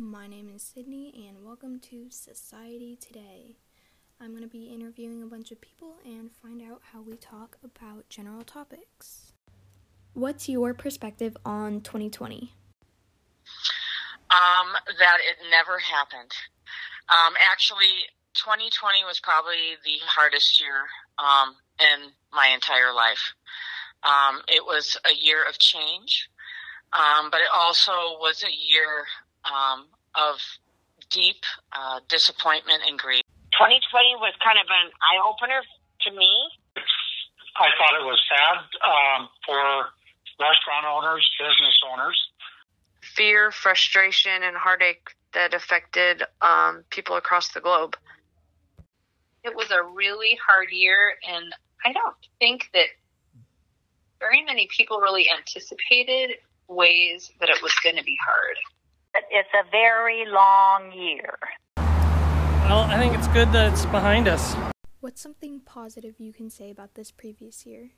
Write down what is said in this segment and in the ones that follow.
My name is Sydney, and welcome to Society Today. I'm going to be interviewing a bunch of people and find out how we talk about general topics. What's your perspective on 2020? Um, that it never happened. Um, actually, 2020 was probably the hardest year um, in my entire life. Um, it was a year of change, um, but it also was a year um, of deep uh, disappointment and grief. 2020 was kind of an eye opener to me. I thought it was sad um, for restaurant owners, business owners. Fear, frustration, and heartache that affected um, people across the globe. It was a really hard year, and I don't think that very many people really anticipated ways that it was going to be hard. It's a very long year. Well, I think it's good that it's behind us. What's something positive you can say about this previous year?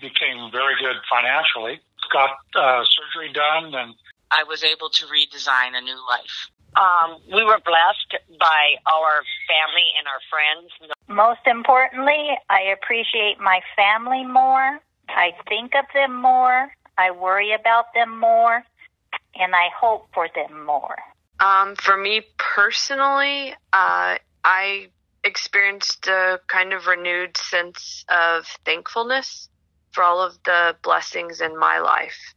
Became very good financially. Got uh, surgery done, and I was able to redesign a new life. Um, we were blessed by our family and our friends. Most importantly, I appreciate my family more. I think of them more. I worry about them more. And I hope for them more. Um, for me personally, uh, I experienced a kind of renewed sense of thankfulness for all of the blessings in my life.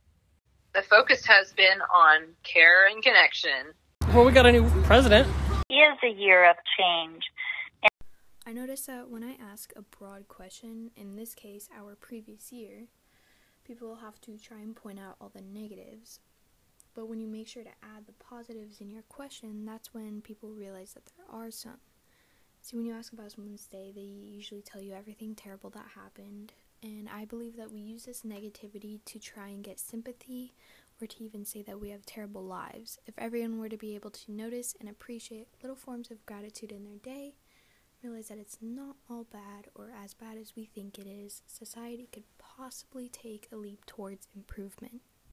The focus has been on care and connection. Well, we got a new president. It is a year of change. I noticed that when I ask a broad question, in this case our previous year, people will have to try and point out all the negatives. But when you make sure to add the positives in your question, that's when people realize that there are some. See, when you ask about someone's day, they usually tell you everything terrible that happened. And I believe that we use this negativity to try and get sympathy or to even say that we have terrible lives. If everyone were to be able to notice and appreciate little forms of gratitude in their day, realize that it's not all bad or as bad as we think it is, society could possibly take a leap towards improvement.